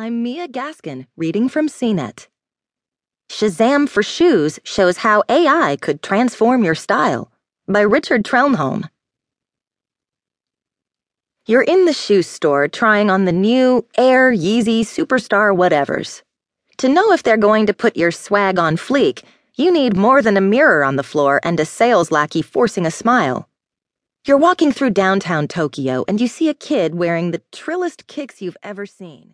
I'm Mia Gaskin, reading from CNET. Shazam for Shoes shows how AI could transform your style by Richard Trenholm. You're in the shoe store trying on the new Air Yeezy Superstar whatevers. To know if they're going to put your swag on fleek, you need more than a mirror on the floor and a sales lackey forcing a smile. You're walking through downtown Tokyo and you see a kid wearing the trillest kicks you've ever seen.